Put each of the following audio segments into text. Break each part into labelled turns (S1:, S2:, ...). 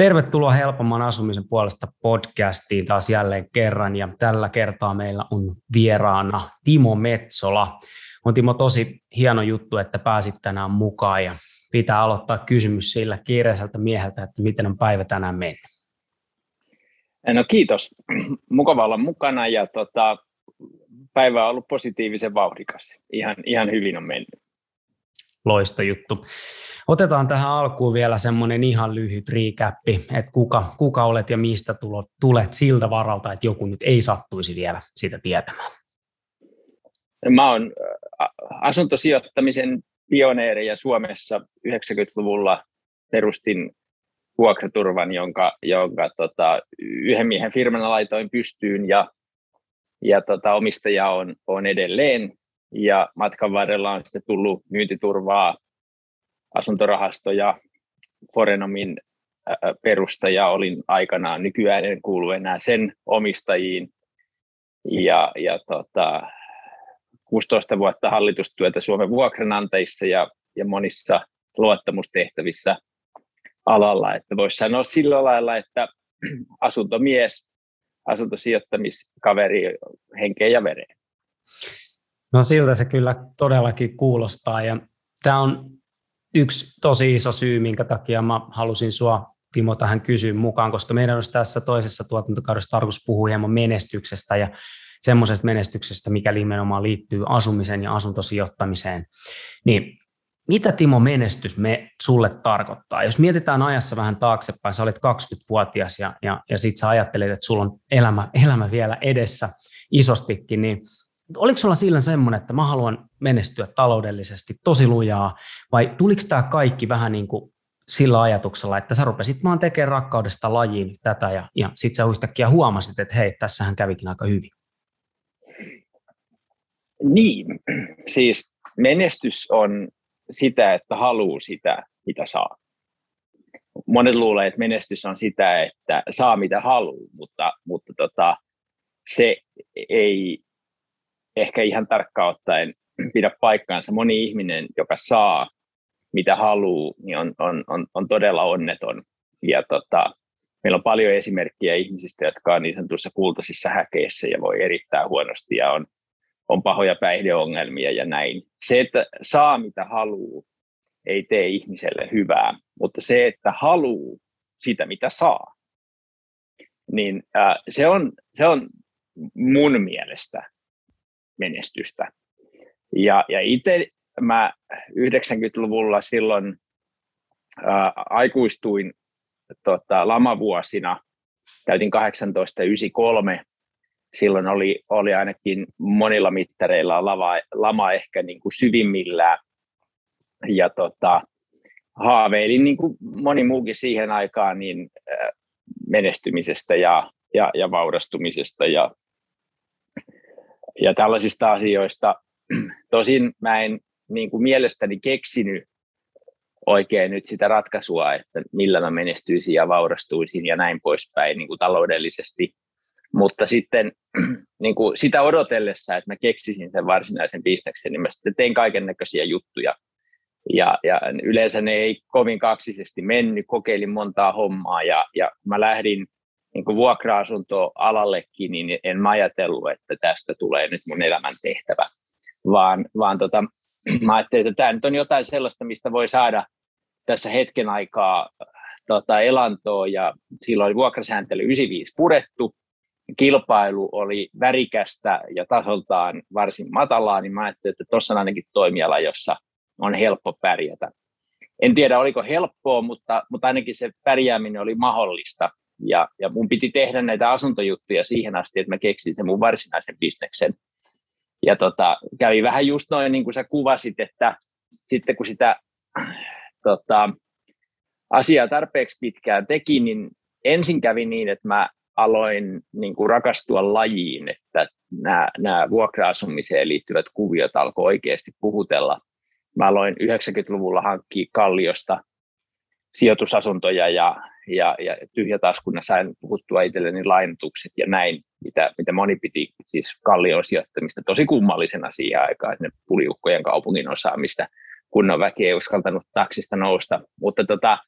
S1: Tervetuloa Helpomman asumisen puolesta podcastiin taas jälleen kerran ja tällä kertaa meillä on vieraana Timo Metsola. On Timo tosi hieno juttu, että pääsit tänään mukaan ja pitää aloittaa kysymys sillä kiireiseltä mieheltä, että miten on päivä tänään mennyt.
S2: No kiitos. Mukava olla mukana ja tota, päivä on ollut positiivisen vauhdikas. Ihan, ihan hyvin on mennyt.
S1: Loista juttu. Otetaan tähän alkuun vielä semmoinen ihan lyhyt riikäppi, että kuka, kuka olet ja mistä tulot, tulet siltä varalta, että joku nyt ei sattuisi vielä sitä tietämään.
S2: Mä oon asuntosijoittamisen pioneereja Suomessa 90-luvulla perustin vuokraturvan, jonka, jonka tota, yhden miehen firmana laitoin pystyyn ja, ja tota, omistaja on, on edelleen. Ja matkan varrella on sitten tullut myyntiturvaa, asuntorahastoja, Forenomin perustaja olin aikanaan, nykyään en kuulu enää sen omistajiin. Ja, ja tota, 16 vuotta hallitustyötä Suomen vuokranantajissa ja, ja monissa luottamustehtävissä alalla. Että voisi sanoa sillä lailla, että asuntomies, asuntosijoittamiskaveri henkeen ja vereen.
S1: No siltä se kyllä todellakin kuulostaa ja tämä on yksi tosi iso syy, minkä takia mä halusin sua Timo tähän kysyä mukaan, koska meidän olisi tässä toisessa tuotantokaudessa tarkoitus puhua hieman menestyksestä ja semmoisesta menestyksestä, mikä nimenomaan liittyy asumiseen ja asuntosijoittamiseen. Niin mitä Timo menestys me sulle tarkoittaa? Jos mietitään ajassa vähän taaksepäin, sä olet 20-vuotias ja, ja, ja sit sä ajattelet, että sulla on elämä, elämä vielä edessä isostikin, niin oliko sulla sillä semmoinen, että mä haluan menestyä taloudellisesti tosi lujaa, vai tuliko tämä kaikki vähän niin kuin sillä ajatuksella, että sä rupesit vaan tekemään rakkaudesta lajiin tätä, ja, ja sitten sä yhtäkkiä huomasit, että hei, tässähän kävikin aika hyvin.
S2: Niin, siis menestys on sitä, että haluaa sitä, mitä saa. Monet luulee, että menestys on sitä, että saa mitä haluaa, mutta, mutta tota, se ei ehkä ihan tarkkaan ottaen pidä paikkaansa. Moni ihminen, joka saa mitä haluaa, niin on, on, on, on todella onneton. Ja tota, meillä on paljon esimerkkejä ihmisistä, jotka on niin sanotussa kultaisissa häkeissä ja voi erittäin huonosti ja on, on pahoja päihdeongelmia ja näin. Se, että saa mitä haluaa, ei tee ihmiselle hyvää, mutta se, että haluaa sitä, mitä saa, niin äh, se, on, se on mun mielestä menestystä. Ja, ja itse mä 90-luvulla silloin ää, aikuistuin tota, lamavuosina, täytin 18 93, silloin oli, oli ainakin monilla mittareilla lava, lama ehkä niin kuin syvimmillään. Ja tota, haaveilin niin kuin moni muukin siihen aikaan niin, menestymisestä ja, ja, ja vaurastumisesta ja ja tällaisista asioista. Tosin mä en niin kuin mielestäni keksinyt oikein nyt sitä ratkaisua, että millä mä menestyisin ja vaurastuisin ja näin poispäin niin kuin taloudellisesti. Mutta sitten niin kuin sitä odotellessa, että mä keksisin sen varsinaisen bisneksen, niin mä sitten tein kaiken näköisiä juttuja. Ja, ja yleensä ne ei kovin kaksisesti mennyt, kokeilin montaa hommaa ja, ja mä lähdin niin kuin vuokra-asuntoalallekin, niin en mä ajatellut, että tästä tulee nyt mun elämän tehtävä, vaan, vaan tota, mä ajattelin, että tämä nyt on jotain sellaista, mistä voi saada tässä hetken aikaa tota, elantoa, ja silloin vuokrasääntely 95 purettu, kilpailu oli värikästä ja tasoltaan varsin matalaa, niin mä ajattelin, että tuossa on ainakin toimiala, jossa on helppo pärjätä. En tiedä, oliko helppoa, mutta, mutta ainakin se pärjääminen oli mahdollista. Ja, ja mun piti tehdä näitä asuntojuttuja siihen asti, että mä keksin sen mun varsinaisen bisneksen. Ja tota, kävi vähän just noin, niin kuin sä kuvasit, että sitten kun sitä tota, asiaa tarpeeksi pitkään teki, niin ensin kävi niin, että mä aloin niin kuin rakastua lajiin, että nämä, nämä vuokra-asumiseen liittyvät kuviot alkoi oikeasti puhutella. Mä aloin 90-luvulla hankkia Kalliosta sijoitusasuntoja ja, ja, ja tyhjätaskuna sain puhuttua itselleni lainatukset ja näin, mitä, mitä moni piti siis kallion sijoittamista tosi kummallisena siihen aikaan, että ne puliukkojen kaupungin osaamista kunnon väki ei uskaltanut taksista nousta. Mutta tota,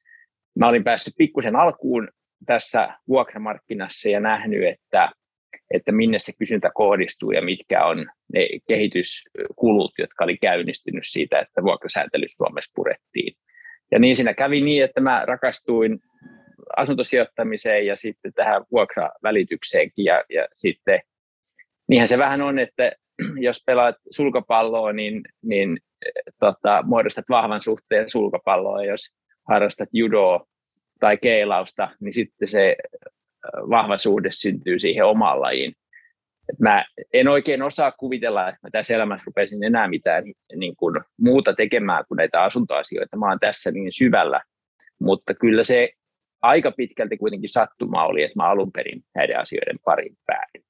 S2: mä olin päässyt pikkusen alkuun tässä vuokramarkkinassa ja nähnyt, että, että minne se kysyntä kohdistuu ja mitkä on ne kehityskulut, jotka oli käynnistynyt siitä, että vuokrasääntely Suomessa purettiin. Ja niin siinä kävi niin, että mä rakastuin asuntosijoittamiseen ja sitten tähän vuokravälitykseenkin ja, ja sitten niinhän se vähän on, että jos pelaat sulkapalloa, niin, niin tota, muodostat vahvan suhteen sulkapalloa, ja jos harrastat judoa tai keilausta, niin sitten se vahva suhde syntyy siihen omaan lajiin. Mä en oikein osaa kuvitella, että mä tässä elämässä rupesin enää mitään niin kuin muuta tekemään kuin näitä asuntoasioita. Mä oon tässä niin syvällä, mutta kyllä se aika pitkälti kuitenkin sattuma oli, että mä alun perin näiden asioiden parin päädyin.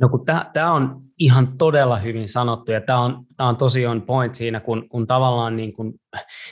S1: No kun tämä on ihan todella hyvin sanottu ja tämä on, on tosi on point siinä, kun, kun tavallaan niin kun,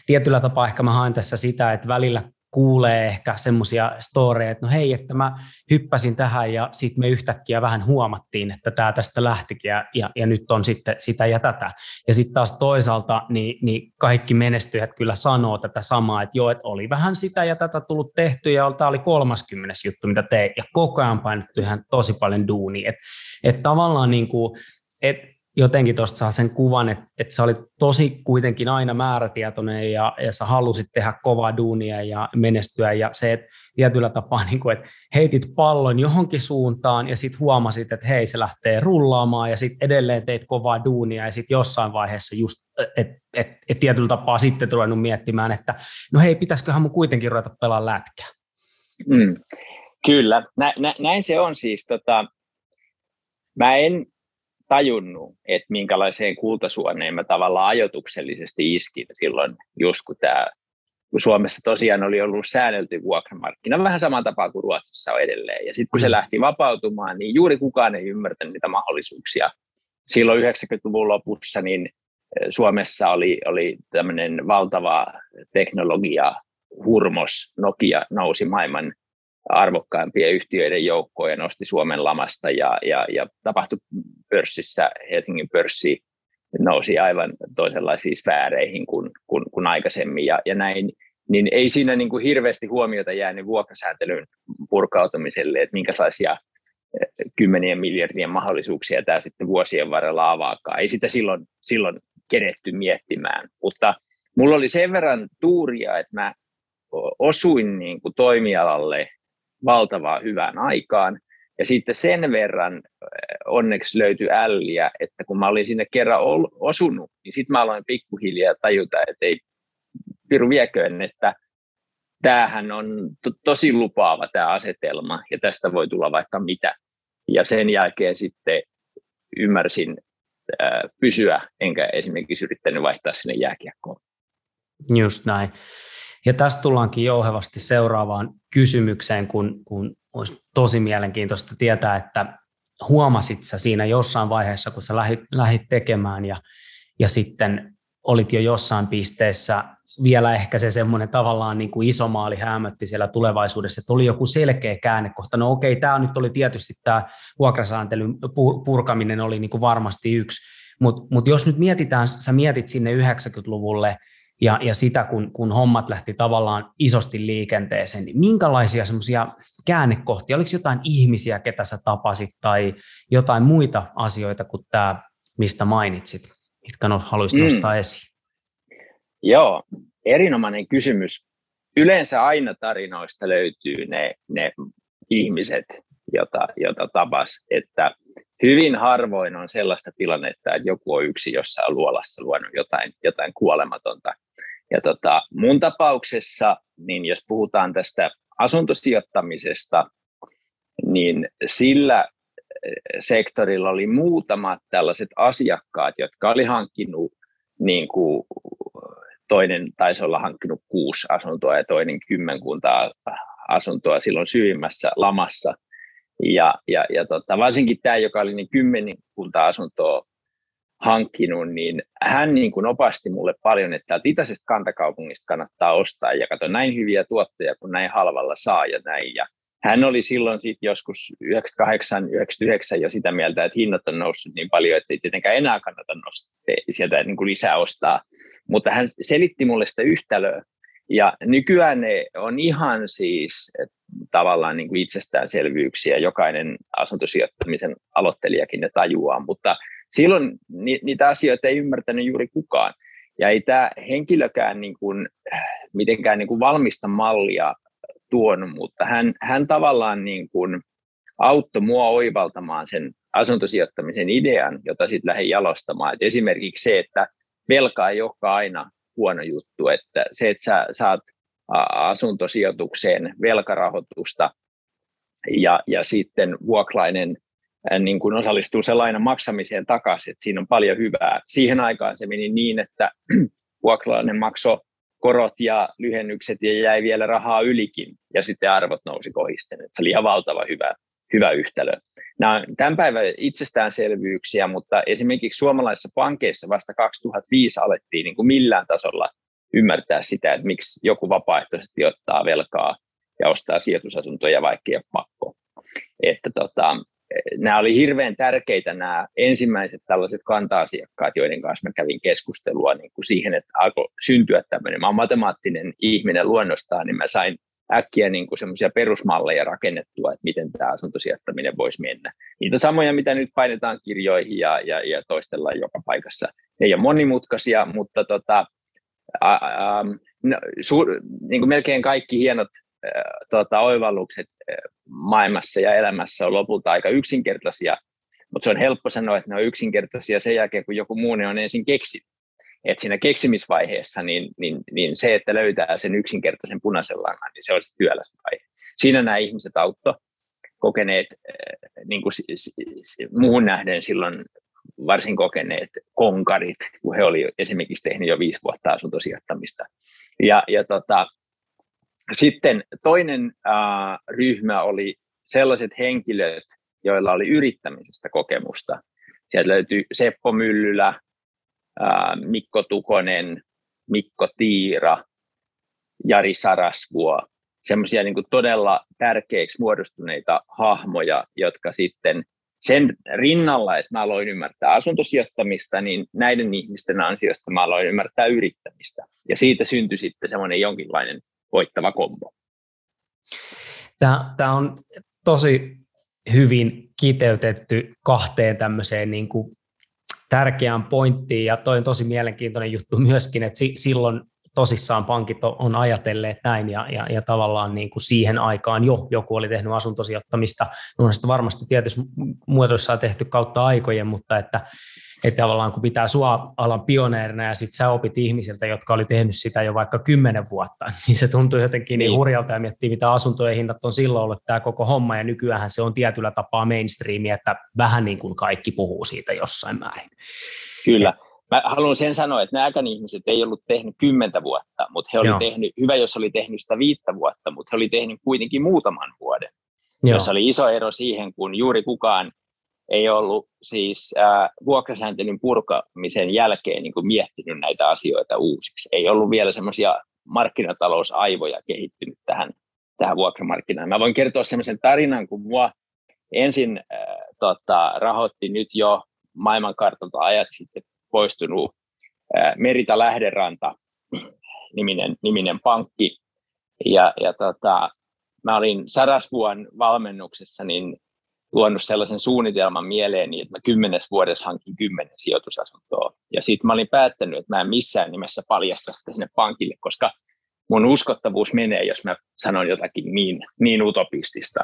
S1: tietyllä tapaa ehkä mä haen tässä sitä, että välillä kuulee ehkä semmoisia storeja, että no hei, että mä hyppäsin tähän ja sitten me yhtäkkiä vähän huomattiin, että tämä tästä lähtikin ja, ja, ja nyt on sitten sitä ja tätä. Ja sitten taas toisaalta niin, niin kaikki menestyjät kyllä sanoo tätä samaa, että joo, että oli vähän sitä ja tätä tullut tehty ja tämä oli 30 juttu, mitä tein ja koko ajan painettu ihan tosi paljon duunia. Että et tavallaan niin kuin, että jotenkin tuosta saa sen kuvan, että, että sä olit tosi kuitenkin aina määrätietoinen ja, ja sä halusit tehdä kovaa duunia ja menestyä ja se, että tietyllä tapaa niin kuin, että heitit pallon johonkin suuntaan ja sitten huomasit, että hei se lähtee rullaamaan ja sitten edelleen teit kovaa duunia ja sitten jossain vaiheessa just, että et, et tietyllä tapaa sitten ruvennut miettimään, että no hei, pitäisiköhän mun kuitenkin ruveta pelaa lätkää.
S2: Mm, kyllä, nä, nä, näin se on siis. Tota, mä en tajunnut, että minkälaiseen kultasuoneen mä tavallaan ajotuksellisesti iskin silloin, just kun tämä kun Suomessa tosiaan oli ollut säännelty vuokramarkkina, vähän saman tapaa kuin Ruotsissa on edelleen. Ja sitten kun se mm. lähti vapautumaan, niin juuri kukaan ei ymmärtänyt niitä mahdollisuuksia. Silloin 90-luvun lopussa niin eh, Suomessa oli, oli tämmöinen valtava teknologia, hurmos, Nokia nousi maailman arvokkaimpien yhtiöiden joukkoon ja nosti Suomen lamasta ja, ja, ja tapahtui pörssissä, Helsingin pörssi nousi aivan toisenlaisiin sfääreihin kuin, kuin, kuin aikaisemmin ja, ja näin, niin ei siinä niin kuin hirveästi huomiota jäänyt vuokrasääntelyn purkautumiselle, että minkälaisia eh, kymmenien miljardien mahdollisuuksia tämä sitten vuosien varrella avaakaan. Ei sitä silloin, silloin keretty miettimään, mutta mulla oli sen verran tuuria, että mä osuin niin kuin toimialalle valtavaa hyvään aikaan. Ja sitten sen verran eh, onneksi löytyi älliä, että kun mä olin sinne kerran osunut, niin sitten mä aloin pikkuhiljaa tajuta, että ei piru vieköön, että tämähän on to- tosi lupaava tämä asetelma ja tästä voi tulla vaikka mitä. Ja sen jälkeen sitten ymmärsin äh, pysyä, enkä esimerkiksi yrittänyt vaihtaa sinne jääkiekkoon.
S1: Just näin. Ja tästä tullaankin jouhevasti seuraavaan kysymykseen, kun, kun olisi tosi mielenkiintoista tietää, että huomasit sä siinä jossain vaiheessa, kun sä lähit, lähit tekemään ja, ja sitten olit jo jossain pisteessä, vielä ehkä se semmoinen tavallaan niin kuin iso maali hämötti siellä tulevaisuudessa, että oli joku selkeä käännekohta. No okei, tämä nyt oli tietysti tämä vuokrasääntelyn purkaminen oli niin kuin varmasti yksi, mutta mut jos nyt mietitään, sä mietit sinne 90-luvulle, ja, ja sitä, kun, kun hommat lähti tavallaan isosti liikenteeseen, niin minkälaisia semmoisia käännekohtia, oliko jotain ihmisiä, ketä sä tapasit, tai jotain muita asioita kuin tämä, mistä mainitsit, mitkä haluaisit mm. nostaa esiin?
S2: Joo, erinomainen kysymys. Yleensä aina tarinoista löytyy ne, ne ihmiset, jota, jota tapas, että hyvin harvoin on sellaista tilannetta, että joku on yksi jossain luolassa luonut jotain, jotain kuolematonta ja tota, mun tapauksessa, niin jos puhutaan tästä asuntosijoittamisesta, niin sillä eh, sektorilla oli muutamat tällaiset asiakkaat, jotka oli hankkinut niin kuin toinen taisi olla hankkinut kuusi asuntoa ja toinen kymmenkunta asuntoa silloin syvimmässä lamassa. Ja, ja, ja tota, varsinkin tämä, joka oli niin kymmenkunta asuntoa hankkinut, niin hän niin kuin opasti mulle paljon, että täältä itäisestä kantakaupungista kannattaa ostaa ja katso näin hyviä tuotteja, kun näin halvalla saa ja näin. Ja hän oli silloin sitten joskus 98-99 jo sitä mieltä, että hinnat on noussut niin paljon, että ei tietenkään enää kannata nostaa, sieltä niin kuin lisää ostaa. Mutta hän selitti mulle sitä yhtälöä, Ja nykyään ne on ihan siis tavallaan niin kuin itsestäänselvyyksiä, jokainen asuntosijoittamisen aloittelijakin ne tajuaa, mutta silloin ni, niitä asioita ei ymmärtänyt juuri kukaan. Ja ei tämä henkilökään niin kuin, mitenkään niin kuin valmista mallia tuonut, mutta hän, hän tavallaan niin kuin auttoi mua oivaltamaan sen asuntosijoittamisen idean, jota sitten lähdin jalostamaan. Et esimerkiksi se, että velka ei olekaan aina huono juttu, että se, että sä saat asuntosijoitukseen velkarahoitusta ja, ja sitten vuokrainen niin kuin osallistuu sen lainan maksamiseen takaisin, että siinä on paljon hyvää. Siihen aikaan se meni niin, että vuokralainen maksoi korot ja lyhennykset ja jäi vielä rahaa ylikin ja sitten arvot nousi kohisten. Se oli ihan valtava hyvä, hyvä yhtälö. Nämä on tämän päivän itsestäänselvyyksiä, mutta esimerkiksi suomalaisissa pankeissa vasta 2005 alettiin niin kuin millään tasolla ymmärtää sitä, että miksi joku vapaaehtoisesti ottaa velkaa ja ostaa sijoitusasuntoja, vaikka ei ole pakko. Että tota, nämä oli hirveän tärkeitä nämä ensimmäiset tällaiset kanta-asiakkaat, joiden kanssa mä kävin keskustelua niin kuin siihen, että alkoi syntyä tämmöinen. Mä olen matemaattinen ihminen luonnostaan, niin mä sain äkkiä niin kuin semmoisia perusmalleja rakennettua, että miten tämä asuntosijoittaminen voisi mennä. Niitä samoja, mitä nyt painetaan kirjoihin ja, ja, ja toistellaan joka paikassa. Ne ei ole monimutkaisia, mutta tota, ä, ä, no, su, niin kuin melkein kaikki hienot tota, oivallukset maailmassa ja elämässä on lopulta aika yksinkertaisia, mutta se on helppo sanoa, että ne on yksinkertaisia sen jälkeen, kun joku muu ne on ensin keksinyt. Et siinä keksimisvaiheessa niin, niin, niin se, että löytää sen yksinkertaisen punaisen langan, niin se on työläs vaihe. Siinä nämä ihmiset autto kokeneet, niin kuin muuhun nähden silloin varsin kokeneet konkarit, kun he olivat esimerkiksi tehneet jo viisi vuotta asuntosijoittamista. Ja, ja tota, sitten toinen äh, ryhmä oli sellaiset henkilöt, joilla oli yrittämisestä kokemusta. Sieltä löytyy Seppo Myllylä, äh, Mikko Tukonen, Mikko Tiira, Jari Sarasvuo, semmoisia niin todella tärkeiksi muodostuneita hahmoja, jotka sitten sen rinnalla, että mä aloin ymmärtää asuntosijoittamista, niin näiden ihmisten ansiosta mä aloin ymmärtää yrittämistä. Ja siitä syntyi sitten semmoinen jonkinlainen voittava kombo.
S1: Tämä, tämä on tosi hyvin kiteytetty kahteen tämmöiseen niin kuin tärkeään pointtiin, ja toi on tosi mielenkiintoinen juttu myöskin, että si, silloin tosissaan pankit on ajatelleet näin, ja, ja, ja tavallaan niin kuin siihen aikaan jo joku oli tehnyt asuntosijoittamista, on sitä varmasti tietysti muodossa tehty kautta aikojen, mutta että että tavallaan kun pitää sua alan pioneerina ja sitten sä opit ihmisiltä, jotka oli tehnyt sitä jo vaikka kymmenen vuotta, niin se tuntuu jotenkin niin, niin hurjalta ja miettii, mitä asuntojen hinnat on silloin ollut tämä koko homma ja nykyään se on tietyllä tapaa mainstreamia, että vähän niin kuin kaikki puhuu siitä jossain määrin.
S2: Kyllä. Mä haluan sen sanoa, että nämäkään ihmiset ei ollut tehnyt kymmentä vuotta, mutta he oli tehnyt, hyvä jos oli tehnyt sitä viittä vuotta, mutta he oli tehnyt kuitenkin muutaman vuoden. Joo. Jos oli iso ero siihen, kun juuri kukaan ei ollut siis äh, vuokrasääntelyn purkamisen jälkeen niin kuin miettinyt näitä asioita uusiksi. Ei ollut vielä semmoisia markkinatalousaivoja kehittynyt tähän, tähän vuokramarkkinaan. Mä voin kertoa semmoisen tarinan, kun mua ensin äh, tota, rahoitti nyt jo maailmankartalta ajat sitten poistunut Merita Lähderanta niminen, niminen pankki. Ja, ja tota, mä olin Sarasvuon valmennuksessa, niin luonut sellaisen suunnitelman mieleeni, että mä kymmenes vuodessa hankin kymmenen sijoitusasuntoa. Ja sitten mä olin päättänyt, että mä en missään nimessä paljasta sitä sinne pankille, koska mun uskottavuus menee, jos mä sanon jotakin niin, niin utopistista.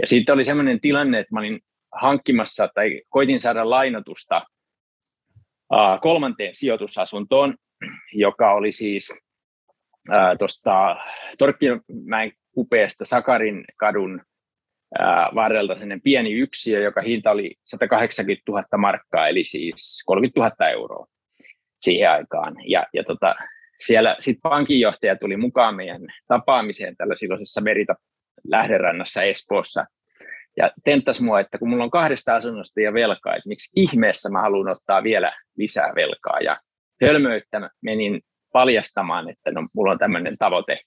S2: Ja sitten oli sellainen tilanne, että mä olin hankkimassa tai koitin saada lainotusta uh, kolmanteen sijoitusasuntoon, joka oli siis tuosta Torkkimäen kupeesta Sakarin kadun varrelta sinne pieni yksiö, joka hinta oli 180 000 markkaa, eli siis 30 000 euroa siihen aikaan. Ja, ja tota, siellä sitten pankinjohtaja tuli mukaan meidän tapaamiseen tällä silloisessa Merita lähderannassa Espoossa, ja tenttasi mua, että kun mulla on kahdesta asunnosta ja velkaa, että miksi ihmeessä mä haluan ottaa vielä lisää velkaa. Ja hölmöyttä menin paljastamaan, että no, mulla on tämmöinen tavoite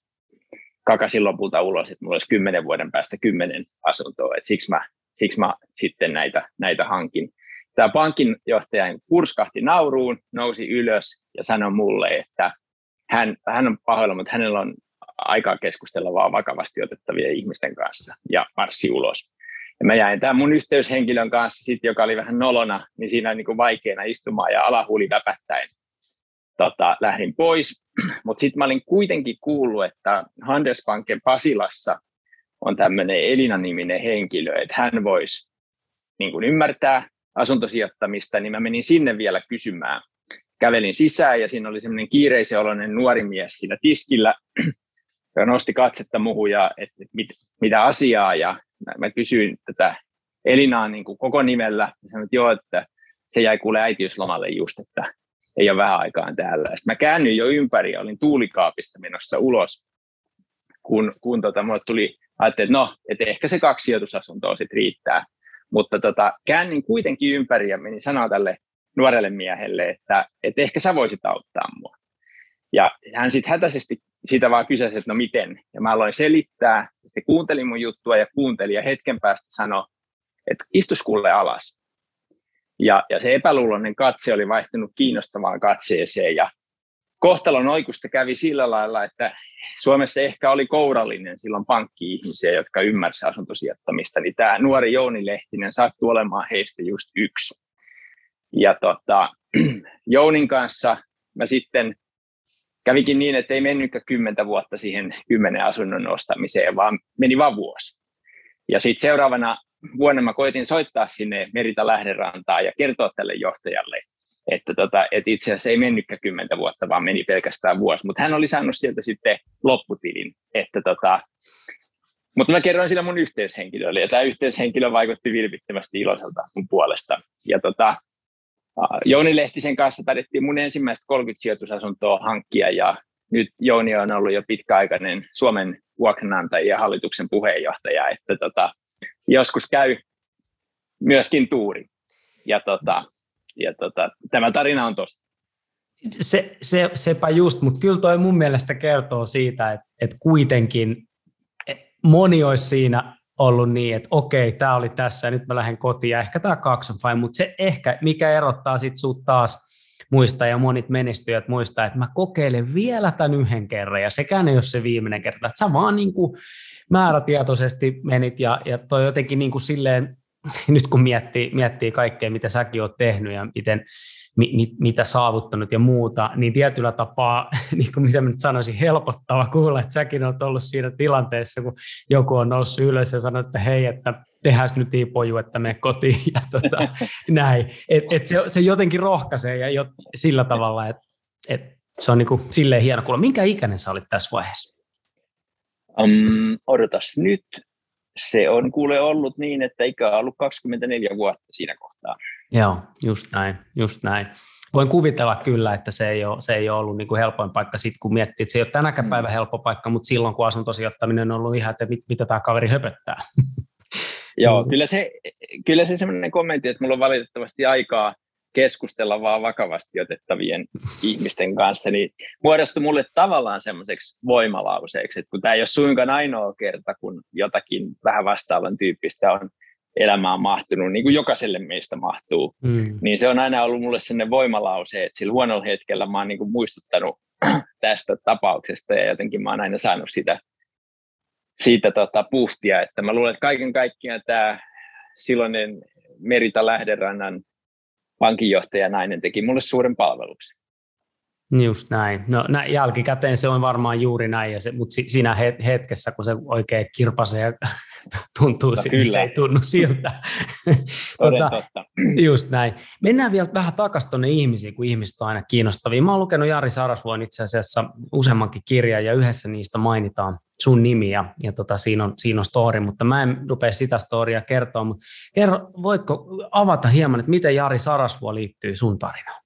S2: kakasin lopulta ulos, että mulla olisi kymmenen vuoden päästä kymmenen asuntoa, että siksi mä, siksi mä sitten näitä, näitä hankin. Tämä pankinjohtaja purskahti nauruun, nousi ylös ja sanoi mulle, että hän, hän on pahoilla, mutta hänellä on aikaa keskustella vaan vakavasti otettavien ihmisten kanssa ja marssi ulos. Ja mä jäin tämän mun yhteyshenkilön kanssa, sit, joka oli vähän nolona, niin siinä niin kuin vaikeana istumaan ja alahuuli väpättäen tota, lähdin pois. Mutta sitten mä olin kuitenkin kuullut, että Handelsbanken Pasilassa on tämmöinen Elina-niminen henkilö, että hän voisi niin kuin ymmärtää asuntosijoittamista, niin mä menin sinne vielä kysymään. Kävelin sisään ja siinä oli semmoinen kiireisen nuori mies siinä tiskillä, joka nosti katsetta muuhun ja että mit, mitä asiaa ja mä, mä kysyin tätä Elinaa niin kuin koko nimellä ja sanoin, että joo, että se jäi kuule äitiyslomalle just, että ei ole vähän aikaan täällä. Sitten mä käännyin jo ympäri ja olin tuulikaapissa menossa ulos, kun, kun tota, mulle tuli, ajattelin, että no, että ehkä se kaksi sijoitusasuntoa sitten riittää. Mutta tota, käännin kuitenkin ympäri ja menin sanoa tälle nuorelle miehelle, että, että ehkä sä voisit auttaa mua. Ja hän sitten hätäisesti sitä vaan kysäsi, että no miten. Ja mä aloin selittää, se kuunteli mun juttua ja kuunteli ja hetken päästä sanoi, että istus kuule alas. Ja, ja se epäluuloinen katse oli vaihtunut kiinnostavaan katseeseen ja kohtalon oikusta kävi sillä lailla, että Suomessa ehkä oli kourallinen silloin pankki-ihmisiä, jotka ymmärsivät asuntosijoittamista, niin tämä nuori Jouni Lehtinen sattui olemaan heistä just yksi. Ja tota, Jounin kanssa mä sitten kävikin niin, että ei mennytkään kymmentä vuotta siihen kymmenen asunnon ostamiseen, vaan meni vaan vuosi. Ja sitten seuraavana vuonna mä koitin soittaa sinne Merita Lähderantaan ja kertoa tälle johtajalle, että, tota, että itse asiassa ei mennytkään kymmentä vuotta, vaan meni pelkästään vuosi. Mutta hän oli saanut sieltä sitten lopputilin. Että tota, mutta mä kerroin sillä mun yhteyshenkilölle, ja tämä yhteyshenkilö vaikutti vilpittömästi iloiselta mun puolesta. Ja tota, Jouni Lehtisen kanssa tarvittiin mun ensimmäistä 30 sijoitusasuntoa hankkia, ja nyt Jouni on ollut jo pitkäaikainen Suomen vuokranantajien hallituksen puheenjohtaja, että tota, joskus käy myöskin tuuri. Ja, tota, ja tota, tämä tarina on tosta.
S1: Se, se, sepä just, mutta kyllä toi mun mielestä kertoo siitä, että, että kuitenkin moni olisi siinä ollut niin, että okei, tämä oli tässä ja nyt mä lähden kotiin ja ehkä tämä kaksi on fine, mutta se ehkä, mikä erottaa sit sut taas muista ja monit menestyjät muistaa, että mä kokeilen vielä tämän yhden kerran ja sekään ei ole se viimeinen kerta, että sä vaan niin kuin määrätietoisesti menit ja, ja toi jotenkin niin kuin silleen, nyt kun miettii, miettii kaikkea, mitä säkin oot tehnyt ja miten, mi, mi, mitä saavuttanut ja muuta, niin tietyllä tapaa, niin kuin mitä mä nyt sanoisin, helpottava kuulla, että säkin oot ollut siinä tilanteessa, kun joku on noussut ylös ja sanonut, että hei, että tehdään nyt iipoju, että me kotiin ja tota, näin. Et, et se, se jotenkin rohkaisee ja jo, sillä tavalla, että et se on niin kuin silleen hieno kuulla. Minkä ikäinen sä olit tässä vaiheessa?
S2: Um, odotas nyt. Se on kuule ollut niin, että ikä on ollut 24 vuotta siinä kohtaa.
S1: Joo, just näin, just näin. Voin kuvitella kyllä, että se ei ole, se ei ole ollut niin kuin helpoin paikka sitten, kun miettii, että se ei ole tänäkään mm. päivä helppo paikka, mutta silloin, kun asuntosijoittaminen on ollut ihan, että mit, mitä tämä kaveri höpöttää.
S2: Joo, kyllä se, kyllä se sellainen kommentti, että mulla on valitettavasti aikaa keskustella vaan vakavasti otettavien ihmisten kanssa, niin muodostui mulle tavallaan semmoiseksi voimalauseeksi, että kun tämä ei ole suinkaan ainoa kerta, kun jotakin vähän vastaavan tyyppistä on elämään mahtunut, niin kuin jokaiselle meistä mahtuu, mm. niin se on aina ollut mulle sellainen voimalause, että sillä huonolla hetkellä mä oon niin kuin muistuttanut tästä tapauksesta ja jotenkin mä oon aina saanut sitä, siitä tota puhtia, että mä luulen, että kaiken kaikkiaan tämä silloinen Merita Lähderannan pankinjohtaja nainen teki mulle suuren palveluksen.
S1: Just näin. No nä, jälkikäteen se on varmaan juuri näin, ja se, mutta si, siinä hetkessä, kun se oikein kirpasee ja tuntuu, no, siltä, kyllä. se ei tunnu siltä. tota, just näin. Mennään vielä vähän takaisin tuonne ihmisiin, kun ihmiset on aina kiinnostavia. Mä oon lukenut Jari Sarasvuon itse asiassa useammankin kirjan, ja yhdessä niistä mainitaan sun nimi, ja, ja tota, siinä, on, siinä on story, mutta mä en rupea sitä storia kertoa, mutta kerro, voitko avata hieman, että miten Jari Sarasvuo liittyy sun tarinaan?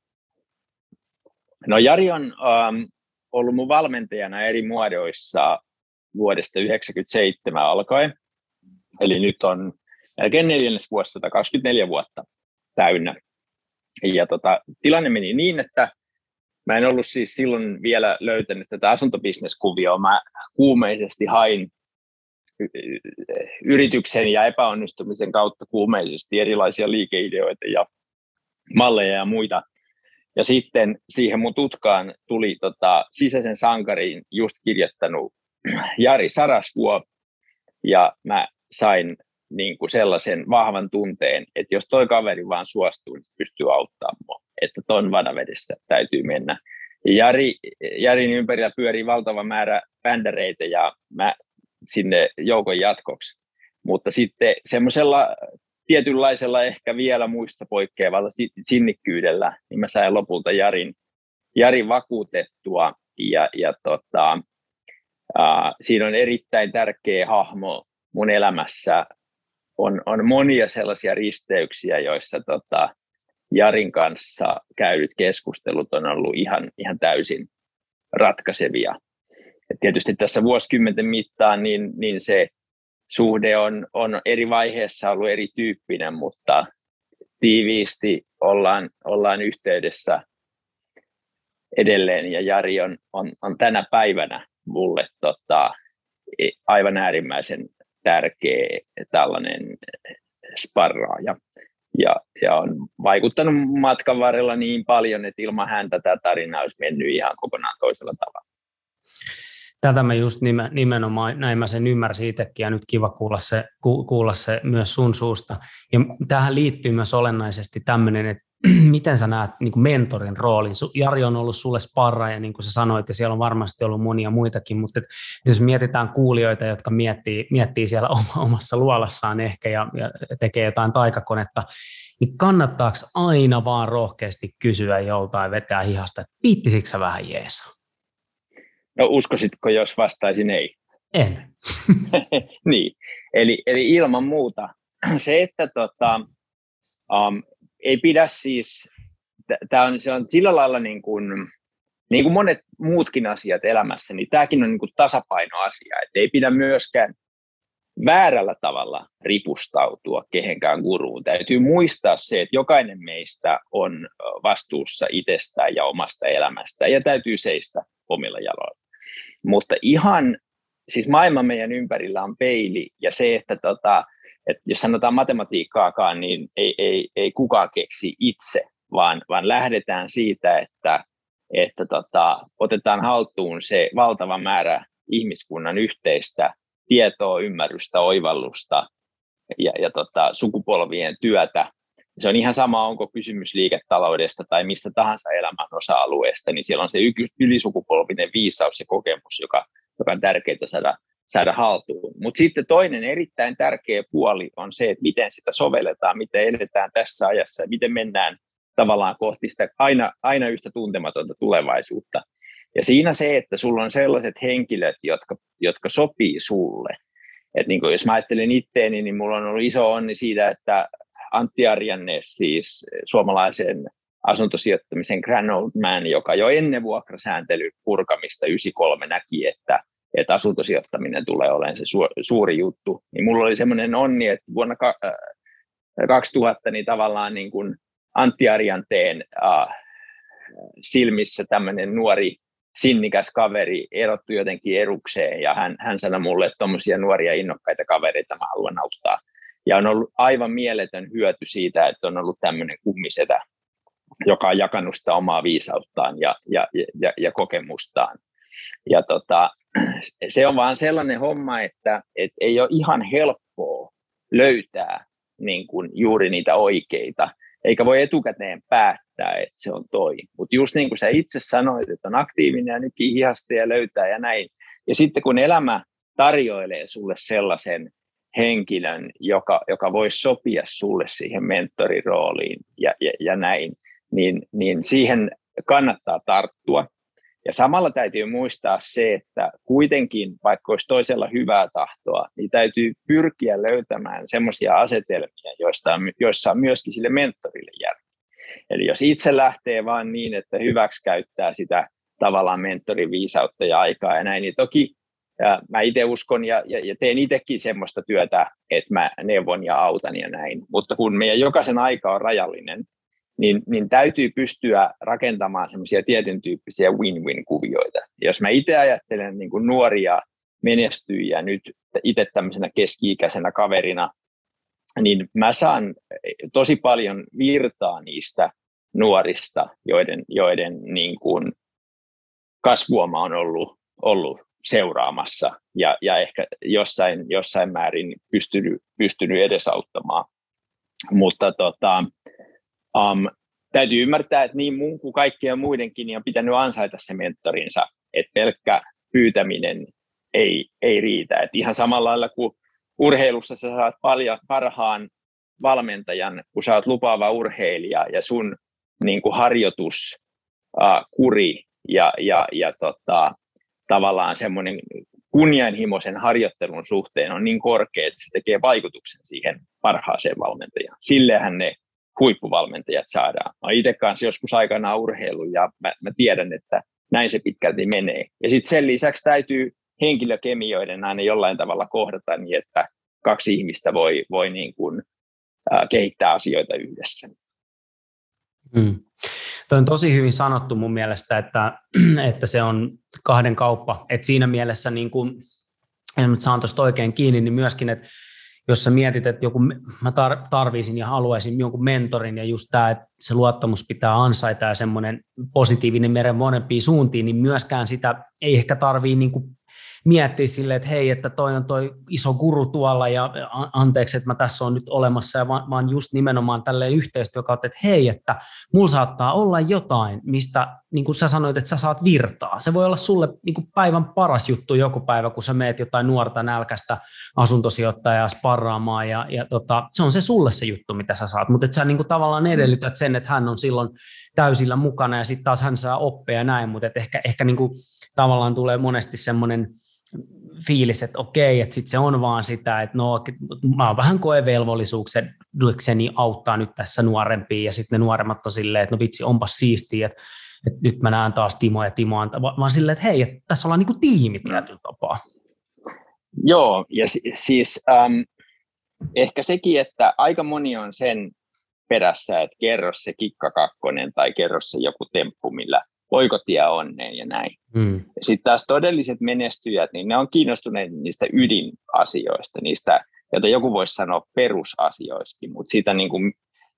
S2: No Jari on ähm, ollut mun valmentajana eri muodoissa vuodesta 1997 alkaen. Eli nyt on melkein neljännes vuosi, 124 vuotta täynnä. Ja tota, tilanne meni niin, että mä en ollut siis silloin vielä löytänyt tätä asuntobisneskuvioa. Mä kuumeisesti hain yrityksen ja epäonnistumisen kautta kuumeisesti erilaisia liikeideoita ja malleja ja muita Ja sitten siihen mun tutkaan tuli tota, sisäisen sankarin just kirjoittanut Jari Sarasvuo, ja mä sain niin kuin sellaisen vahvan tunteen, että jos toi kaveri vaan suostuu, niin pystyy auttamaan mua. Että ton vanavedessä täytyy mennä. Ja Jari, Jarin ympärillä pyörii valtava määrä bändäreitä ja mä sinne joukon jatkoksi. Mutta sitten semmoisella tietynlaisella ehkä vielä muista poikkeavalla sinnikkyydellä, niin mä sain lopulta Jarin, Jarin vakuutettua ja, ja tota, ää, siinä on erittäin tärkeä hahmo mun elämässä. On, on monia sellaisia risteyksiä, joissa tota, Jarin kanssa käydyt keskustelut on ollut ihan, ihan täysin ratkaisevia. Et tietysti tässä vuosikymmenten mittaan niin, niin se suhde on, on eri vaiheessa ollut erityyppinen, mutta tiiviisti ollaan, ollaan yhteydessä edelleen ja Jari on, on, on tänä päivänä mulle tota, e, aivan äärimmäisen tärkeä tällainen sparraaja. Ja, ja on vaikuttanut matkan varrella niin paljon, että ilman häntä tämä tarina olisi mennyt ihan kokonaan toisella tavalla.
S1: Tätä mä just nimenomaan, näin mä sen ymmärsin itsekin ja nyt kiva kuulla se, kuulla se myös sun suusta. Ja tähän liittyy myös olennaisesti tämmöinen, että miten sä näet niin kuin mentorin roolin? Jari on ollut sulle sparra ja niin kuin sä sanoit, ja siellä on varmasti ollut monia muitakin, mutta et, jos mietitään kuulijoita, jotka miettii, miettii siellä omassa luolassaan ehkä ja, ja tekee jotain taikakonetta, niin kannattaako aina vaan rohkeasti kysyä joltain vetää hihasta, että piittisikö sä vähän jeesaa?
S2: No uskoisitko, jos vastaisin ei?
S1: En.
S2: niin, eli, eli ilman muuta. Se, että tota, um, ei pidä siis, tämä on, on sillä lailla niin kuin, niin kuin monet muutkin asiat elämässä, niin tämäkin on niin kuin tasapainoasia, että ei pidä myöskään väärällä tavalla ripustautua kehenkään guruun. Täytyy muistaa se, että jokainen meistä on vastuussa itsestään ja omasta elämästään ja täytyy seistä omilla jaloilla. Mutta ihan, siis maailma meidän ympärillä on peili ja se, että tota, että jos sanotaan matematiikkaakaan, niin ei, ei, ei kukaan keksi itse, vaan, vaan lähdetään siitä, että, että tota, otetaan haltuun se valtava määrä ihmiskunnan yhteistä tietoa, ymmärrystä, oivallusta ja, ja tota, sukupolvien työtä. Se on ihan sama, onko kysymys liiketaloudesta tai mistä tahansa elämän osa-alueesta, niin siellä on se ylisukupolvinen viisaus ja kokemus, joka, joka on tärkeää saada saada haltuun. Mutta sitten toinen erittäin tärkeä puoli on se, että miten sitä sovelletaan, miten edetään tässä ajassa ja miten mennään tavallaan kohti sitä aina, aina yhtä tuntematonta tulevaisuutta. Ja siinä se, että sulla on sellaiset henkilöt, jotka, jotka sopii sulle. Et niin jos mä ajattelen itteeni, niin mulla on ollut iso onni siitä, että Antti Arjanne, siis suomalaisen asuntosijoittamisen Grand Old Man, joka jo ennen vuokrasääntelyn purkamista 93 näki, että että asuntosijoittaminen tulee olemaan se suuri juttu. Niin mulla oli semmoinen onni, että vuonna 2000 niin tavallaan niin kuin Antti Arjanteen äh, silmissä tämmöinen nuori sinnikäs kaveri erottui jotenkin erukseen ja hän, hän sanoi mulle, että tuommoisia nuoria innokkaita kavereita mä haluan auttaa. Ja on ollut aivan mieletön hyöty siitä, että on ollut tämmöinen kummisetä, joka on jakanut sitä omaa viisauttaan ja, ja, ja, ja kokemustaan. Ja tota, se on vaan sellainen homma, että, että ei ole ihan helppoa löytää niin kuin juuri niitä oikeita, eikä voi etukäteen päättää, että se on toi. Mutta just niin kuin sä itse sanoit, että on aktiivinen ja nykii hihasta ja löytää ja näin. Ja sitten kun elämä tarjoilee sulle sellaisen henkilön, joka, joka voisi sopia sulle siihen mentorirooliin ja, ja, ja näin, niin, niin siihen kannattaa tarttua. Ja samalla täytyy muistaa se, että kuitenkin, vaikka olisi toisella hyvää tahtoa, niin täytyy pyrkiä löytämään semmoisia asetelmia, joista on, joissa on myöskin sille mentorille järkeä. Eli jos itse lähtee vain niin, että hyväksi käyttää sitä tavallaan mentorin viisautta ja aikaa ja näin, niin toki ja mä itse uskon ja, ja, ja teen itsekin semmoista työtä, että mä neuvon ja autan ja näin. Mutta kun meidän jokaisen aika on rajallinen, niin, niin täytyy pystyä rakentamaan semmoisia tietyn tyyppisiä win-win-kuvioita. Ja jos mä itse ajattelen niin kuin nuoria menestyjiä nyt itse tämmöisenä keski-ikäisenä kaverina, niin mä saan tosi paljon virtaa niistä nuorista, joiden, joiden niin kuin kasvua mä on ollut, ollut seuraamassa ja, ja ehkä jossain, jossain määrin pystynyt, pystynyt edesauttamaan. Mutta tota, um, täytyy ymmärtää, että niin mun kuin kaikkien muidenkin niin on pitänyt ansaita se mentorinsa, että pelkkä pyytäminen ei, ei riitä. Et ihan samalla lailla kuin urheilussa sä saat paljon parhaan valmentajan, kun sä oot lupaava urheilija ja sun niin kuin harjoitus, uh, kuri ja, ja, ja tota, tavallaan semmoinen kunnianhimoisen harjoittelun suhteen on niin korkea, että se tekee vaikutuksen siihen parhaaseen valmentajaan. Sillehän ne huippuvalmentajat saadaan. Mä itse kanssa joskus aikanaan urheilu ja mä, mä tiedän, että näin se pitkälti menee. Ja sitten sen lisäksi täytyy henkilökemioiden aina jollain tavalla kohdata niin, että kaksi ihmistä voi, voi niin kuin, äh, kehittää asioita yhdessä.
S1: Mm. Tuo on tosi hyvin sanottu mun mielestä, että, että se on kahden kauppa. Et siinä mielessä, niin kun, en nyt saan tuosta oikein kiinni, niin myöskin, että jos sä mietit, että joku, mä tar- tarvisin ja haluaisin jonkun mentorin ja just tämä, että se luottamus pitää ansaita ja semmoinen positiivinen meren monempiin suuntiin, niin myöskään sitä ei ehkä tarvii niin kuin miettiä silleen, että hei, että toi on toi iso guru tuolla ja anteeksi, että mä tässä on nyt olemassa, ja vaan, vaan just nimenomaan tälleen yhteistyö kautta, että hei, että mulla saattaa olla jotain, mistä niin kuin sä sanoit, että sä saat virtaa. Se voi olla sulle niin kuin päivän paras juttu joku päivä, kun sä meet jotain nuorta nälkästä asuntosijoittajaa sparraamaan, ja, ja tota, se on se sulle se juttu, mitä sä saat, mutta että sä niin kuin tavallaan edellytät sen, että hän on silloin täysillä mukana, ja sitten taas hän saa oppia ja näin, mutta ehkä, ehkä niin kuin tavallaan tulee monesti semmoinen fiilis, että okei, että sitten se on vaan sitä, että no mä oon vähän koevelvollisuukseni auttaa nyt tässä nuorempia ja sitten ne nuoremmat on silleen, että no vitsi, onpas siistiä, että, että nyt mä näen taas Timo ja Timo, vaan silleen, että hei, että tässä ollaan niinku tiimi tietyllä tapaa.
S2: Joo, ja siis ähm, ehkä sekin, että aika moni on sen perässä, että kerro se kikkakakkonen tai kerro se joku temppu, millä oikotie onneen ja näin. Mm. Sitten taas todelliset menestyjät, niin ne on kiinnostuneet niistä ydinasioista, niistä, joita joku voisi sanoa perusasioista, mutta siitä niin kuin,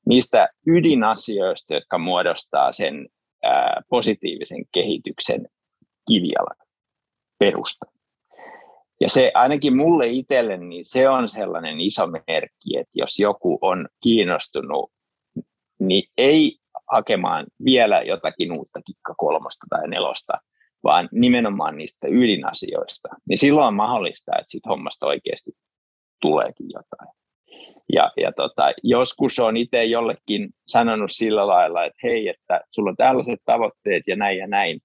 S2: niistä ydinasioista, jotka muodostaa sen ää, positiivisen kehityksen kivijalan perusta. Ja se ainakin mulle itselle, niin se on sellainen iso merkki, että jos joku on kiinnostunut, niin ei hakemaan vielä jotakin uutta kikka kolmosta tai nelosta, vaan nimenomaan niistä ydinasioista, niin silloin on mahdollista, että siitä hommasta oikeasti tuleekin jotain. Ja, ja tota, joskus on itse jollekin sanonut sillä lailla, että hei, että sulla on tällaiset tavoitteet ja näin ja näin,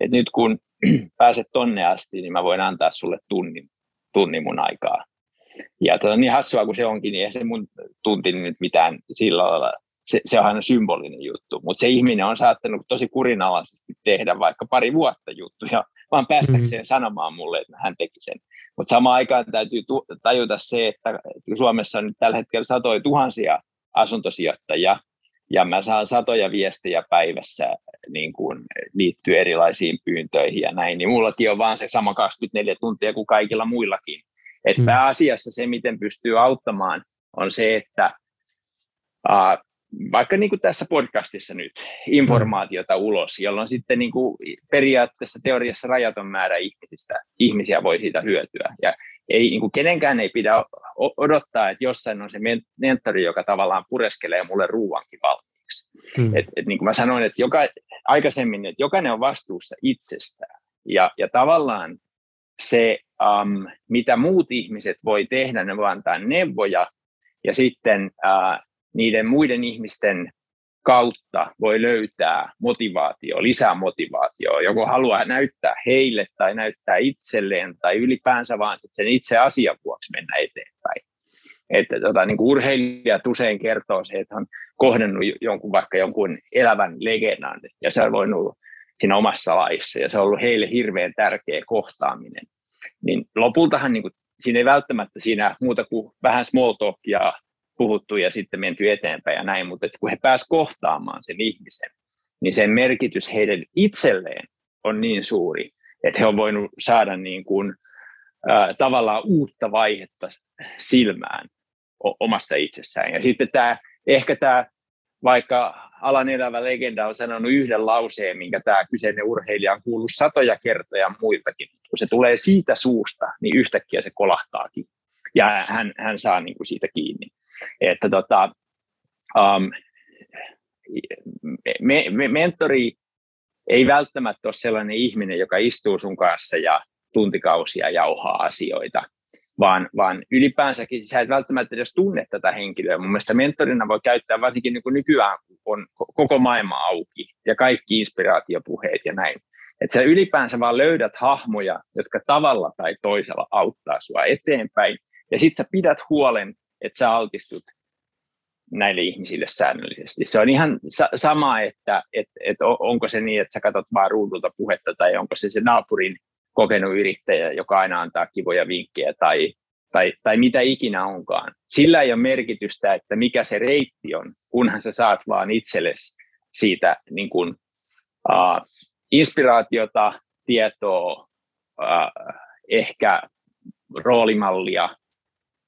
S2: että nyt kun pääset tonne asti, niin mä voin antaa sulle tunnin, tunnin mun aikaa. Ja tota, niin hassua kuin se onkin, niin ei se mun tunti nyt mitään sillä lailla se, se on aina symbolinen juttu, mutta se ihminen on saattanut tosi kurinalaisesti tehdä vaikka pari vuotta juttuja, vaan päästäkseen mm. sanomaan mulle, että hän teki sen. Mutta samaan aikaan täytyy tu- tajuta se, että Suomessa on nyt tällä hetkellä satoja tuhansia asuntosijoittajia, ja mä saan satoja viestejä päivässä niin kuin liittyy erilaisiin pyyntöihin ja näin, niin mullakin on vaan se sama 24 tuntia kuin kaikilla muillakin. Et mm. pääasiassa se, miten pystyy auttamaan, on se, että uh, vaikka niin kuin tässä podcastissa nyt, informaatiota mm. ulos, jolloin sitten niin kuin periaatteessa teoriassa rajaton määrä ihmisistä, ihmisiä voi siitä hyötyä. Ja ei, niin kuin kenenkään ei pidä odottaa, että jossain on se mentori, joka tavallaan pureskelee mulle ruuankin valmiiksi. Mm. Et, et niin kuin mä sanoin, että joka, aikaisemmin, että jokainen on vastuussa itsestään. Ja, ja tavallaan se, um, mitä muut ihmiset voi tehdä, ne voi antaa neuvoja, ja sitten niiden muiden ihmisten kautta voi löytää motivaatio, lisää motivaatio, joko haluaa näyttää heille tai näyttää itselleen tai ylipäänsä vaan sen itse asian vuoksi mennä eteenpäin. Että tota, niin kuin urheilijat usein kertoo se, että on kohdannut jonkun, vaikka jonkun elävän legendan ja se on voinut siinä omassa laissa ja se on ollut heille hirveän tärkeä kohtaaminen. Niin lopultahan niin kuin, siinä ei välttämättä siinä muuta kuin vähän small talkia puhuttu ja sitten menty eteenpäin ja näin, mutta että kun he pääsivät kohtaamaan sen ihmisen, niin sen merkitys heidän itselleen on niin suuri, että he on voinut saada niin kuin, äh, tavallaan uutta vaihetta silmään omassa itsessään. Ja sitten tämä, ehkä tämä vaikka alan elävä legenda on sanonut yhden lauseen, minkä tämä kyseinen urheilija on kuullut satoja kertoja muiltakin. Kun se tulee siitä suusta, niin yhtäkkiä se kolahtaakin. Ja hän, hän saa niin kuin siitä kiinni. Että tota, um, me, me, mentori ei välttämättä ole sellainen ihminen, joka istuu sun kanssa ja tuntikausia jauhaa asioita, vaan, vaan ylipäänsäkin sä et välttämättä edes tunne tätä henkilöä. Mun mielestä mentorina voi käyttää varsinkin niin kuin nykyään, kun on koko maailma auki ja kaikki inspiraatiopuheet ja näin. Että sä ylipäänsä vaan löydät hahmoja, jotka tavalla tai toisella auttaa sua eteenpäin. Ja sit sä pidät huolen, että sä altistut näille ihmisille säännöllisesti. Se on ihan sa- sama, että et, et onko se niin, että sä katsot vaan ruudulta puhetta tai onko se se naapurin kokenut yrittäjä, joka aina antaa kivoja vinkkejä tai, tai, tai mitä ikinä onkaan. Sillä ei ole merkitystä, että mikä se reitti on, kunhan sä saat vaan itsellesi siitä niin kuin, uh, inspiraatiota, tietoa, uh, ehkä roolimallia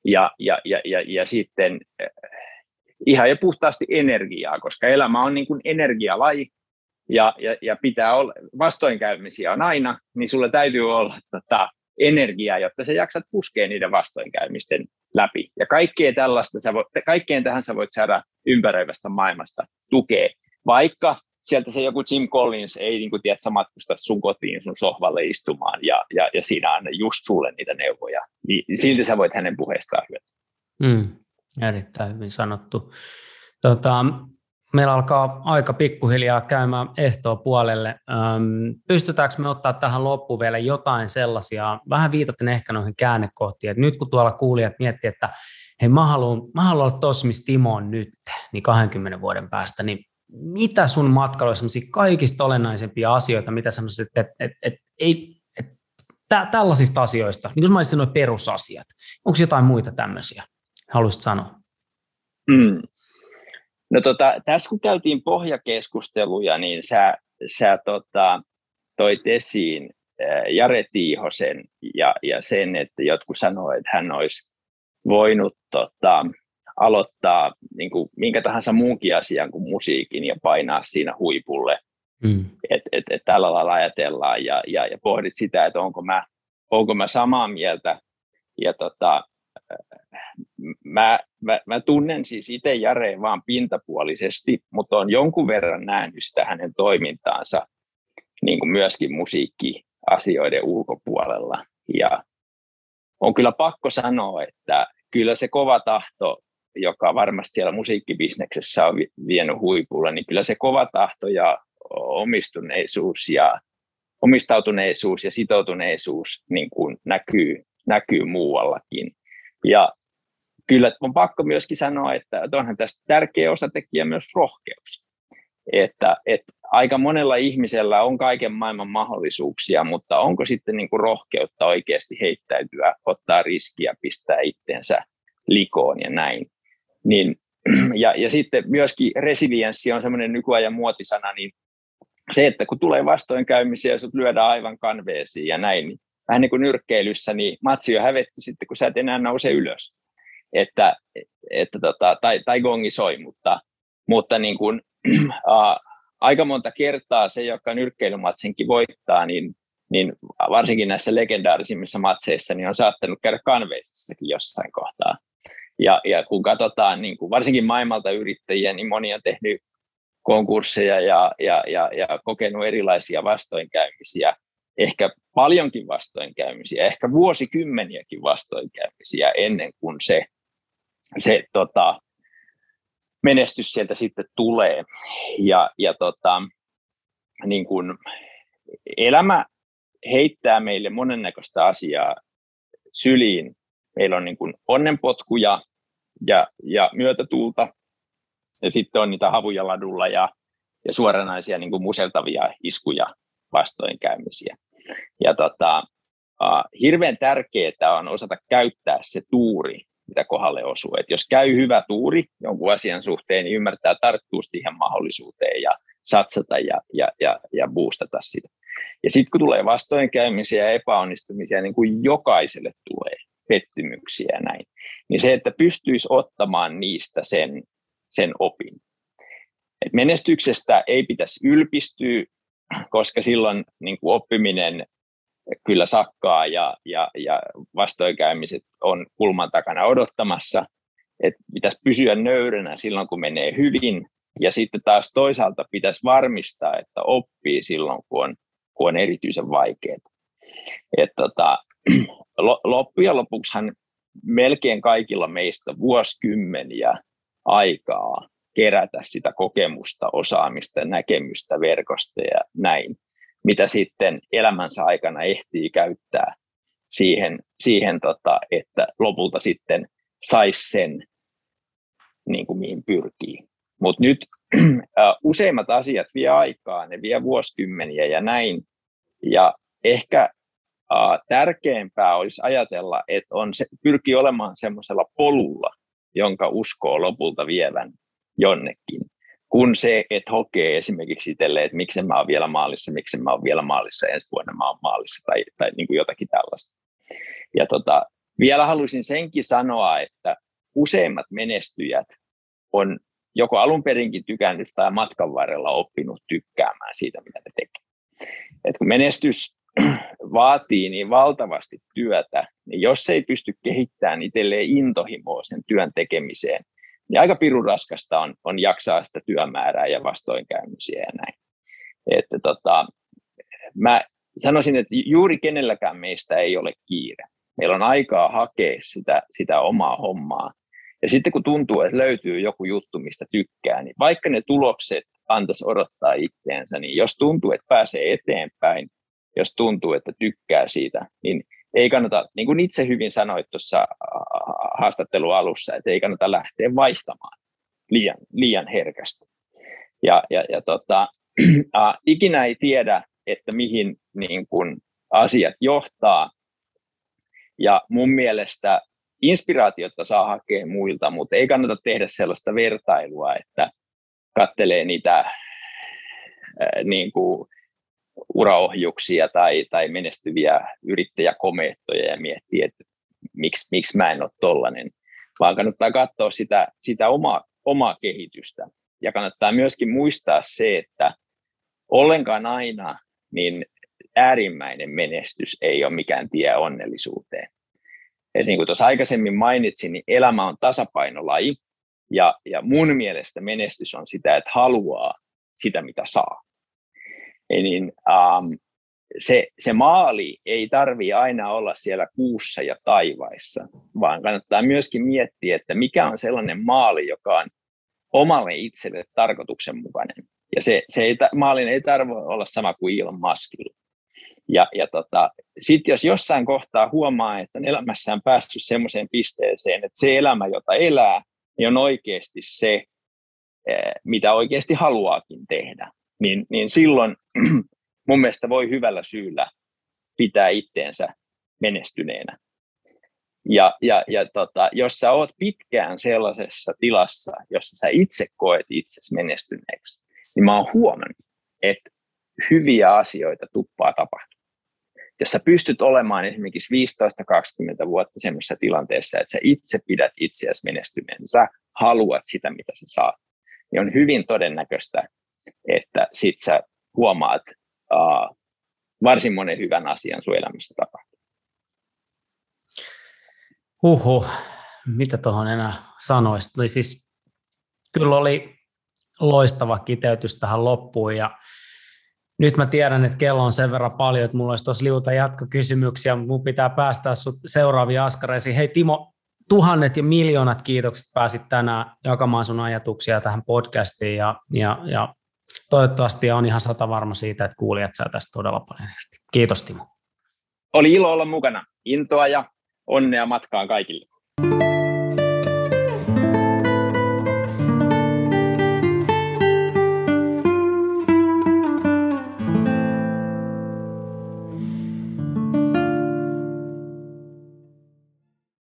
S2: ja, ja, ja, ja, ja sitten uh, ihan ja puhtaasti energiaa, koska elämä on niin kuin energialaji, ja, ja, ja pitää olla, vastoinkäymisiä on aina, niin sulla täytyy olla tota, energiaa, jotta sä jaksat puskea niiden vastoinkäymisten läpi. Ja kaikkeen, tällaista sä voit, kaikkeen tähän sä voit saada ympäröivästä maailmasta tukea, vaikka sieltä se joku Jim Collins ei niin kuin, tiedät, sä matkusta sun kotiin sun sohvalle istumaan ja, ja, ja siinä on just sulle niitä neuvoja. Niin silti sä voit hänen puheestaan hyötyä.
S1: Mm, erittäin hyvin sanottu. Tota, Meillä alkaa aika pikkuhiljaa käymään ehtoa puolelle. pystytäänkö me ottaa tähän loppuun vielä jotain sellaisia, vähän viitaten ehkä noihin käännekohtiin, että nyt kun tuolla kuulijat miettii, että hei mä haluan, mä haluan olla tossa, missä Timo on nyt, niin 20 vuoden päästä, niin mitä sun matkalla on kaikista olennaisempia asioita, mitä sanoisit, että, että, että, että ei, että tä, tällaisista asioista, niin kuin mä olisin noin perusasiat, onko jotain muita tämmöisiä, haluaisit sanoa?
S2: Mm. No tota, tässä kun käytiin pohjakeskusteluja, niin sä, sä tota, toit esiin Jare Tiihosen ja, ja sen, että jotkut sanoivat, että hän olisi voinut tota, aloittaa niin kuin, minkä tahansa muunkin asian kuin musiikin ja painaa siinä huipulle. Mm. Että et, et tällä lailla ajatellaan ja, ja, ja pohdit sitä, että onko mä, onko mä samaa mieltä. Ja tota, mä, mä, mä tunnen siis itse Jareen vaan pintapuolisesti, mutta on jonkun verran nähnyt sitä hänen toimintaansa niin kuin myöskin musiikkiasioiden ulkopuolella. Ja on kyllä pakko sanoa, että kyllä se kova tahto, joka varmasti siellä musiikkibisneksessä on vienyt huipulla, niin kyllä se kova tahto ja omistuneisuus ja omistautuneisuus ja sitoutuneisuus niin kuin näkyy, näkyy muuallakin. Ja kyllä on pakko myöskin sanoa, että onhan tästä tärkeä osatekijä myös rohkeus. Että, että aika monella ihmisellä on kaiken maailman mahdollisuuksia, mutta onko sitten niin kuin rohkeutta oikeasti heittäytyä, ottaa riskiä, pistää itsensä likoon ja näin. Niin, ja, ja sitten myöskin resilienssi on semmoinen nykyajan muotisana, niin se, että kun tulee vastoinkäymisiä ja sut lyödään aivan kanveesiin ja näin, niin vähän niin kuin nyrkkeilyssä, niin matsi jo hävetti sitten, kun sä et enää nouse ylös. Että, että tota, tai, tai gongi soi, mutta, mutta niin kuin, äh, aika monta kertaa se, joka nyrkkeilymatsinkin voittaa, niin, niin varsinkin näissä legendaarisimmissa matseissa niin on saattanut käydä kanveisissakin jossain kohtaa. Ja, ja kun katsotaan niin kuin varsinkin maailmalta yrittäjiä, niin moni on tehnyt konkursseja ja, ja, ja, ja kokenut erilaisia vastoinkäymisiä ehkä paljonkin vastoinkäymisiä, ehkä vuosikymmeniäkin vastoinkäymisiä ennen kuin se, se tota, menestys sieltä sitten tulee. Ja, ja tota, niin kuin elämä heittää meille monennäköistä asiaa syliin. Meillä on niin kuin onnenpotkuja ja, ja myötätuulta, ja sitten on niitä havuja ladulla ja, ja suoranaisia niin kuin museltavia iskuja vastoinkäymisiä. Ja tota, uh, hirveän tärkeää on osata käyttää se tuuri, mitä kohdalle osuu. Et jos käy hyvä tuuri jonkun asian suhteen, niin ymmärtää tarttua siihen mahdollisuuteen ja satsata ja, ja, ja, ja boostata sitä. Ja sitten kun tulee vastoinkäymisiä ja epäonnistumisia, niin kuin jokaiselle tulee pettymyksiä ja näin, niin se, että pystyisi ottamaan niistä sen, sen opin. Et menestyksestä ei pitäisi ylpistyä, koska silloin niin kuin oppiminen kyllä sakkaa ja, ja, ja vastoinkäymiset on kulman takana odottamassa. Et pitäisi pysyä nöyränä silloin, kun menee hyvin. Ja sitten taas toisaalta pitäisi varmistaa, että oppii silloin, kun on, kun on erityisen vaikeaa. Tota, loppujen lopuksihan melkein kaikilla meistä vuosikymmeniä aikaa kerätä sitä kokemusta, osaamista, näkemystä, verkosta ja näin, mitä sitten elämänsä aikana ehtii käyttää siihen, siihen tota, että lopulta sitten saisi sen, niin kuin mihin pyrkii. Mutta nyt useimmat asiat vie aikaa, ne vie vuosikymmeniä ja näin. Ja ehkä tärkeämpää olisi ajatella, että on se, pyrkii olemaan semmoisella polulla, jonka uskoo lopulta vievän jonnekin, kun se, että hokee esimerkiksi itselleen, että miksi mä oon vielä maalissa, miksi mä oon vielä maalissa, ensi vuonna mä oon maalissa tai, tai niin kuin jotakin tällaista. Ja tota, vielä haluaisin senkin sanoa, että useimmat menestyjät on joko alun perinkin tykännyt tai matkan varrella oppinut tykkäämään siitä, mitä ne tekee. Et kun menestys vaatii niin valtavasti työtä, niin jos ei pysty kehittämään itselleen intohimoa sen työn tekemiseen, niin aika pirun raskasta on, on jaksaa sitä työmäärää ja vastoinkäymisiä ja näin. Että tota, mä sanoisin, että juuri kenelläkään meistä ei ole kiire. Meillä on aikaa hakea sitä, sitä omaa hommaa. Ja sitten kun tuntuu, että löytyy joku juttu, mistä tykkää, niin vaikka ne tulokset antaisi odottaa itteensä, niin jos tuntuu, että pääsee eteenpäin, jos tuntuu, että tykkää siitä, niin ei kannata, niin kuin itse hyvin sanoit tuossa haastattelun alussa, että ei kannata lähteä vaihtamaan liian, liian herkästi. Ja, ja, ja tota, äh, ikinä ei tiedä, että mihin niin kuin, asiat johtaa. Ja mun mielestä inspiraatiota saa hakea muilta, mutta ei kannata tehdä sellaista vertailua, että kattelee niitä äh, niin kuin, uraohjuksia tai, tai menestyviä yrittäjäkomeettoja ja miettii, että miksi, miksi mä en ole tollainen, vaan kannattaa katsoa sitä, sitä omaa, omaa kehitystä. Ja kannattaa myöskin muistaa se, että ollenkaan aina niin äärimmäinen menestys ei ole mikään tie onnellisuuteen. Et niin kuin tuossa aikaisemmin mainitsin, niin elämä on tasapainolaji, ja, ja mun mielestä menestys on sitä, että haluaa sitä, mitä saa. Niin um, se, se maali ei tarvi aina olla siellä kuussa ja taivaissa, vaan kannattaa myöskin miettiä, että mikä on sellainen maali, joka on omalle itselle tarkoituksenmukainen. Ja se, se ei, maalin ei tarvitse olla sama kuin Elon Muskilla. Ja, ja tota, sitten jos jossain kohtaa huomaa, että on elämässään päässyt semmoiseen pisteeseen, että se elämä, jota elää, niin on oikeasti se, eh, mitä oikeasti haluaakin tehdä niin, niin silloin mun mielestä voi hyvällä syyllä pitää itteensä menestyneenä. Ja, ja, ja tota, jos sä oot pitkään sellaisessa tilassa, jossa sä itse koet itsesi menestyneeksi, niin mä oon huomannut, että hyviä asioita tuppaa tapahtua. Jos sä pystyt olemaan esimerkiksi 15-20 vuotta semmoisessa tilanteessa, että sä itse pidät itseäsi menestyneen, sä haluat sitä, mitä sä saat, niin on hyvin todennäköistä, että sit sä huomaat uh, varsin monen hyvän asian sun elämässä tapahtuu.
S1: Huhu, mitä tuohon enää sanoisi? Oli siis, kyllä oli loistava kiteytys tähän loppuun ja nyt mä tiedän, että kello on sen verran paljon, että mulla olisi tuossa liuta jatkokysymyksiä, mutta mun pitää päästää sut seuraaviin askareisiin. Hei Timo, tuhannet ja miljoonat kiitokset pääsit tänään jakamaan sun ajatuksia tähän podcastiin ja, ja, ja toivottavasti on ihan sata varma siitä, että kuulijat saa tästä todella paljon irti. Kiitos Timo.
S2: Oli ilo olla mukana. Intoa ja onnea matkaan kaikille.